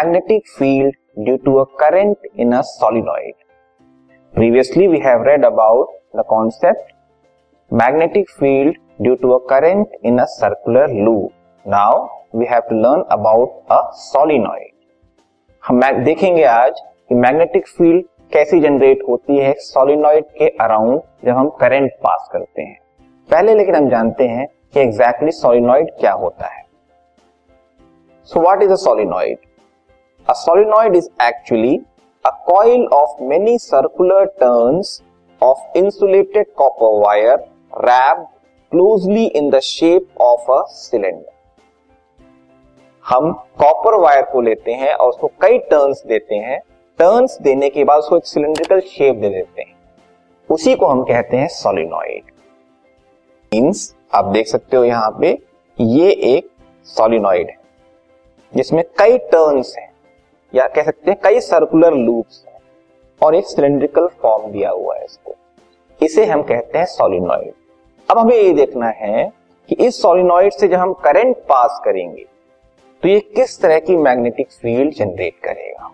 Magnetic field due to a current in a solenoid previously we have read about the concept magnetic field due to a current in a circular loop now we have to learn about a solenoid हम देखेंगे आज कि magnetic field कैसी generate होती है solenoid के around जब हम करेंट पास करते हैं। पहले लेकिन हम जानते हैं कि एग्जैक्टली exactly सॉलिनॉइड क्या होता है। So what is a solenoid a solenoid is actually a coil of many circular turns of insulated copper wire wrapped closely in the shape of a cylinder हम कॉपर वायर को लेते हैं और उसको कई टर्न्स देते हैं। टर्न्स देने के बाद उसको एक सिलेंड्रिकल शेप दे देते हैं। उसी को हम कहते हैं सोलिनॉइड मीन्स आप देख सकते हो यहाँ पे ये एक सोलिनॉइड है, जिसमें कई टर्न्स हैं। या कह सकते हैं कई सर्कुलर लूप्स हैं, और एक सिलेंड्रिकल फॉर्म दिया हुआ है इसको। इसे हम कहते हैं सोलिनॉइड अब हमें ये देखना है कि इस सोलिनॉइड से जब हम करंट पास करेंगे तो ये किस तरह की मैग्नेटिक फ़ील्ड जनरेट करेगा?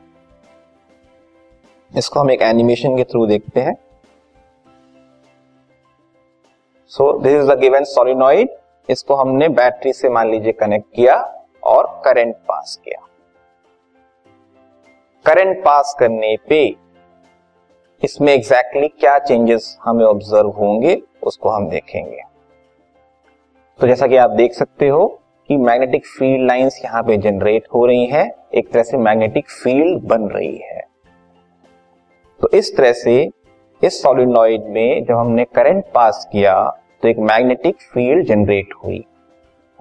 इसको हम एक एनिमेशन के थ्रू देखते हैं। So this is the given solenoid इसको हमने बैटरी से मान लीजिए कनेक्ट किया और करंट पास किया। करंट पास करने पे इसमें एग्जैक्टली exactly क्या चेंजेस हमें ऑब्ज़र्व होंगे, उसको हम देखेंगे। तो जैसा कि आप देख सकते हो कि मैग्नेटिक फ़ील्ड लाइंस यहाँ पे जनरेट हो रही हैं, एक तरह से मैग्नेटिक फ़ील्ड बन रही है। तो इस तरह से इस सोलिनॉइड में जब हमने करंट पास किया तो एक मैग्नेटिक फ़ील्ड जनरेट हुई।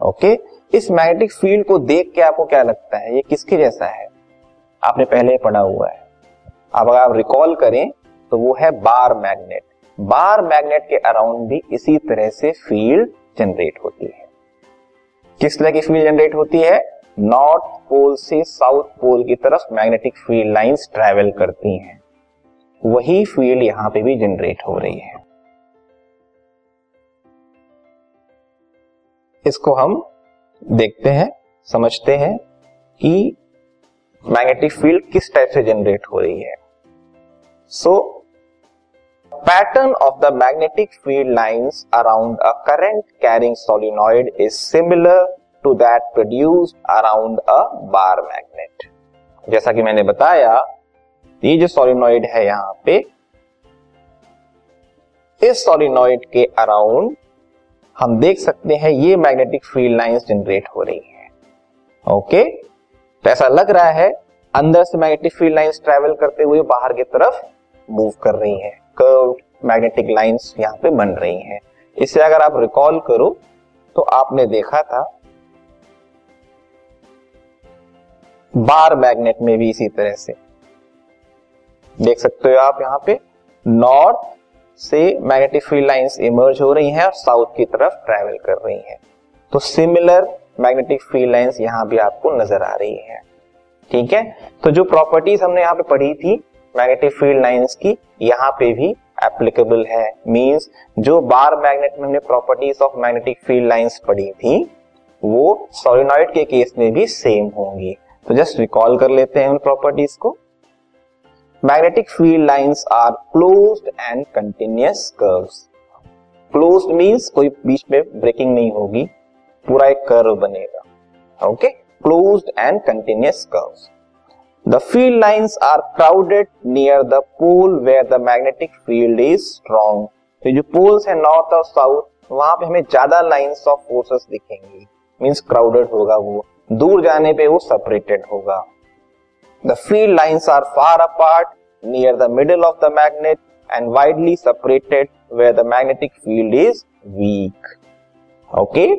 ओके इस मैग्नेटिक फ़ील्ड को देख के आपको क्या लगता है? ये किसके जैसा है? आपने पहले पढ़ा हुआ है। अब अगर आप रिकॉल करें तो वो है बार मैग्नेट। बार मैग्नेट के अराउंड भी इसी तरह से फ़ील्ड जनरेट होती है। किस तरह की फ़ील्ड जनरेट होती है? नॉर्थ पोल से साउथ पोल की तरफ़ मैग्नेटिक फ़ील्ड लाइंस ट्रेवल करती हैं। वही फ़ील्ड यहाँ पे भी जनरेट हो रही है। इसको हम देखते हैं, समझते हैं कि मैग्नेटिक फ़ील्ड किस टाइप से जनरेट हो रही है? So pattern of the magnetic field lines around a current carrying solenoid is similar to that produced around a bar magnet जैसा कि मैंने बताया, ये जो सोलिनॉइड है यहाँ पे, इस सोलिनॉइड के अराउंड हम देख सकते हैं ये मैग्नेटिक फ़ील्ड लाइंस जनरेट हो रही है। ओके तो ऐसा लग रहा है अंदर से मैग्नेटिक फ़ील्ड लाइंस ट्रेवल करते हुए बाहर की तरफ़ मूव कर रही है। कर्व मैग्नेटिक लाइंस यहाँ पे बन रही हैं। इसे अगर आप रिकॉल करो तो आपने देखा था, बार मैग्नेट में भी इसी तरह से। देख सकते हो आप यहाँ पे नॉर्थ से मैग्नेटिक फ़ील्ड लाइंस इमर्ज हो रही हैं और साउथ की तरफ़ ट्रेवल कर रही हैं। तो सिमिलर मैग्नेटिक फ़ील्ड लाइंस यहाँ भी आपको नज़र आ रही है। ठीक है? तो जो प्रॉपर्टीज़ हमने यहाँ पे पढ़ी थी, मैग्नेटिक फ़ील्ड लाइंस की, यहाँ पे भी एप्लीकेबल है। मींस जो बार मैग्नेट में हमने properties of magnetic field lines पढ़ी थी, वो सोलिनॉइड के केस में भी सेम होंगी। तो जस्ट रिकॉल कर लेते हैं उन प्रॉपर्टीज़ को। Magnetic field lines are closed and continuous curves closed means कोई बीच में ब्रेकिंग नहीं होगी। पूरा एक कर्व बनेगा। Okay closed and continuous curves the field lines are crowded near the pole where the magnetic field is strong तो जो पोल्स है नॉर्थ और साउथ वहाँ पे हमें ज़्यादा लाइंस ऑफ़ फोर्सेस दिखेंगी। मींस क्राउडेड होगा वो। दूर जाने पे वो सेपरेटेड होगा। The field lines are far apart, near the middle of the magnet and widely separated where the magnetic field is weak. Okay?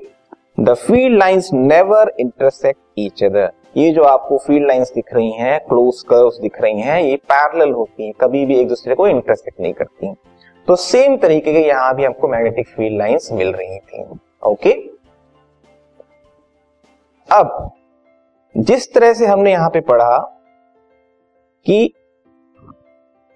The field lines never intersect each other. ये जो आपको फ़ील्ड लाइंस दिख रही हैं close curves दिख रही हैं, ये पैरेलल होती हैं, कभी भी एक दूसरे को इंटरसेक्ट नहीं करती तो सेम तरीके के यहाँ भी हमको मैग्नेटिक फ़ील्ड लाइंस मिल रही थी। ओके अब, जिस तरह से हमने यहाँ पे पढ़ा कि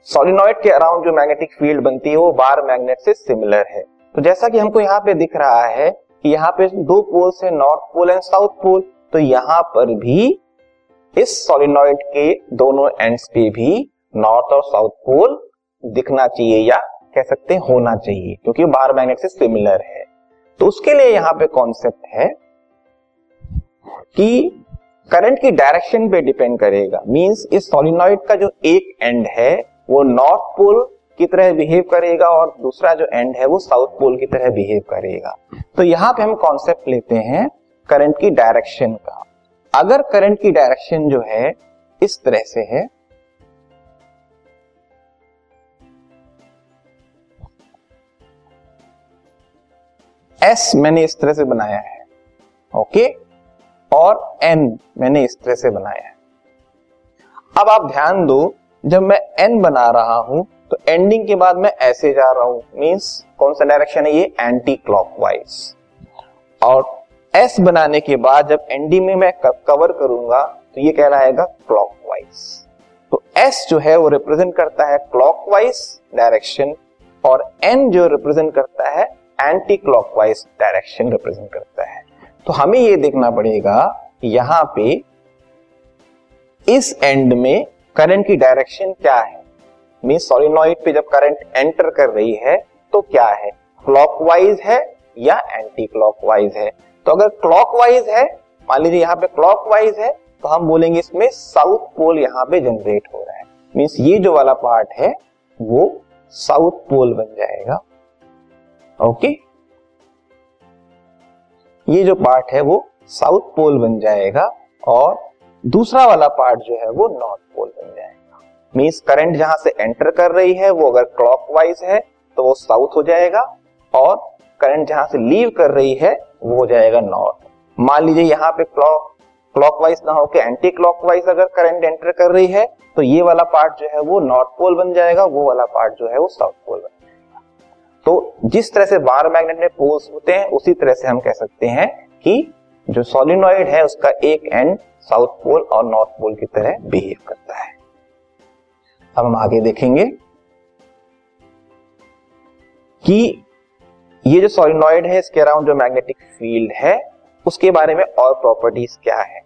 सोलिनॉइड के अराउंड जो मैग्नेटिक फ़ील्ड बनती है, वो बार मैग्नेट से सिमिलर है। तो जैसा कि हमको यहाँ पे दिख रहा है यहाँ पे दो पोल्स है north pole and south pole तो यहाँ पर भी इस सोलिनॉइड के दोनों एंड्स पे भी नॉर्थ और साउथ पोल दिखना चाहिए या कह सकते हैं होना चाहिए, क्योंकि बाहर मैग्नेट से सिमिलर है। तो उसके लिए यहाँ पे कॉन्सेप्ट है कि करंट की डायरेक्शन पे डिपेंड करेगा। मींस इस सोलिनॉइड का जो एक एंड है, वो नॉर्थ पोल की तरह बिहेव करेगा और दूसरा जो एंड है वो साउथ पोल की तरह बिहेव करेगा। तो यहाँ पे हम कॉन्सेप्ट लेते हैं करंट की डायरेक्शन का। अगर करंट की डायरेक्शन जो है इस तरह से है एस मैंने इस तरह से बनाया है ओके और एन मैंने इस तरह से बनाया है। अब आप ध्यान दो, जब मैं एन बना रहा हूँ तो एंडिंग के बाद मैं ऐसे जा रहा हूँ। मींस कौन सा डायरेक्शन है ये? एंटी क्लॉकवाइज और एस बनाने के बाद जब एंडिंग में मैं कवर करूँगा तो ये कहलाएगा क्लॉकवाइज तो एस जो है वो रिप्रेजेंट करता है क्लॉकवाइज डायरेक्शन और एन जो रिप्रेजेंट करता है एंटी क्लॉकवाइज डायरेक्शन रिप्रेजेंट करता है। तो हमें ये देखना पड़ेगा यहाँ पे इस एंड में करंट की डायरेक्शन क्या है। मीन सोलिनॉइड पे जब करंट एंटर कर रही है तो क्या है? क्लॉकवाइज है या एंटी क्लॉकवाइज है? तो अगर क्लॉकवाइज है, मान लीजिए यहाँ पे क्लॉकवाइज है तो हम बोलेंगे इसमें साउथ पोल यहाँ पे जनरेट हो रहा है। मीन्स ये जो वाला पार्ट है, वो साउथ पोल बन जाएगा। ओके ये जो पार्ट है, वो साउथ पोल बन जाएगा और दूसरा वाला पार्ट जो है, वो नॉर्थ पोल बन जाएगा। मीन्स करंट जहाँ से एंटर कर रही है, वो अगर क्लॉकवाइज है तो वो साउथ हो जाएगा और करंट जहाँ से लीव कर रही है, वो हो जाएगा नॉर्थ मान लीजिए यहाँ पे क्लॉक क्लॉकवाइज ना होकर एंटी क्लॉकवाइज अगर करंट एंटर कर रही है तो ये वाला पार्ट जो है वो नॉर्थ पोल बन जाएगा, वो वाला पार्ट जो है वो साउथ पोल बन जाएगा. तो जिस तरह से बार मैग्नेट में पोल्स होते हैं, उसी तरह से हम कह सकते हैं कि जो सोलिनॉइड है, उसका एक एंड साउथ पोल और नॉर्थ पोल की तरह बिहेव करता है. अब हम आगे देखेंगे कि ये जो सोलिनॉइड है, इसके अराउंड जो मैग्नेटिक फ़ील्ड है, उसके बारे में और प्रॉपर्टीज़ क्या है?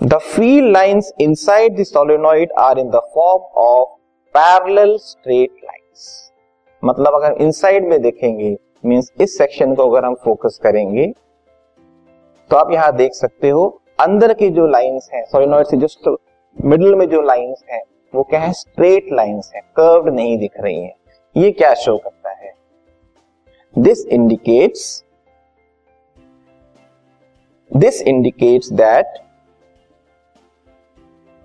The field lines inside the solenoid are in the form of parallel straight lines मतलब अगर इनसाइड में देखेंगे मींस इस सेक्शन को अगर हम फोकस करेंगे तो आप यहाँ देख सकते हो अंदर की जो लाइंस हैं सोलिनॉइड से जस्ट मिडल में जो लाइंस हैं, वो क्या है? स्ट्रेट लाइंस हैं कर्व्ड नहीं दिख रही हैं। ये क्या शो करता है? This indicates this indicates that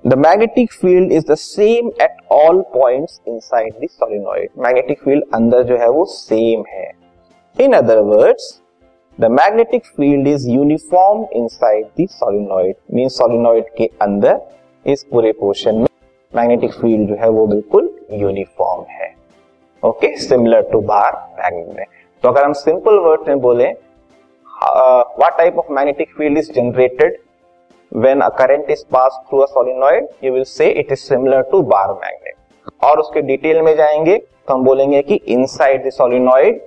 the magnetic field is the same at all points inside the solenoid magnetic field अंदर जो है वो सेम है। In other words the magnetic field is uniform inside the solenoid mean solenoid के अंदर इस पूरे portion में मैग्नेटिक फ़ील्ड जो है वो बिल्कुल यूनिफॉर्म है। Okay similar to bar magnet में। तो अगर हम सिंपल वर्ड में बोले what type of magnetic field is generated when a current is pass through a solenoid you will say it is similar to bar magnet और उसके detail में जाएँगे तो हम बोलेंगे कि इनसाइड द सोलिनॉइड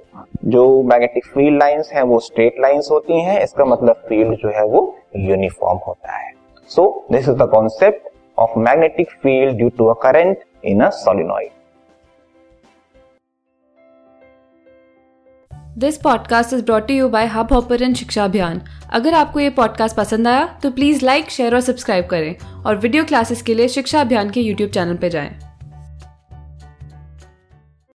जो मैग्नेटिक फ़ील्ड लाइंस हैं, वो स्ट्रेट लाइंस होती हैं। इसका मतलब फ़ील्ड जो है वो यूनिफॉर्म होता है। So this is the concept of magnetic field due to a current in a solenoid this podcast is brought you by Hub Hopper शिक्षा अभियान अगर आपको ये पॉडकास्ट पसंद आया तो प्लीज़ लाइक शेयर और सब्सक्राइब करें। और वीडियो क्लासेस के लिए शिक्षा अभियान के यूट्यूब चैनल पर जाएँ।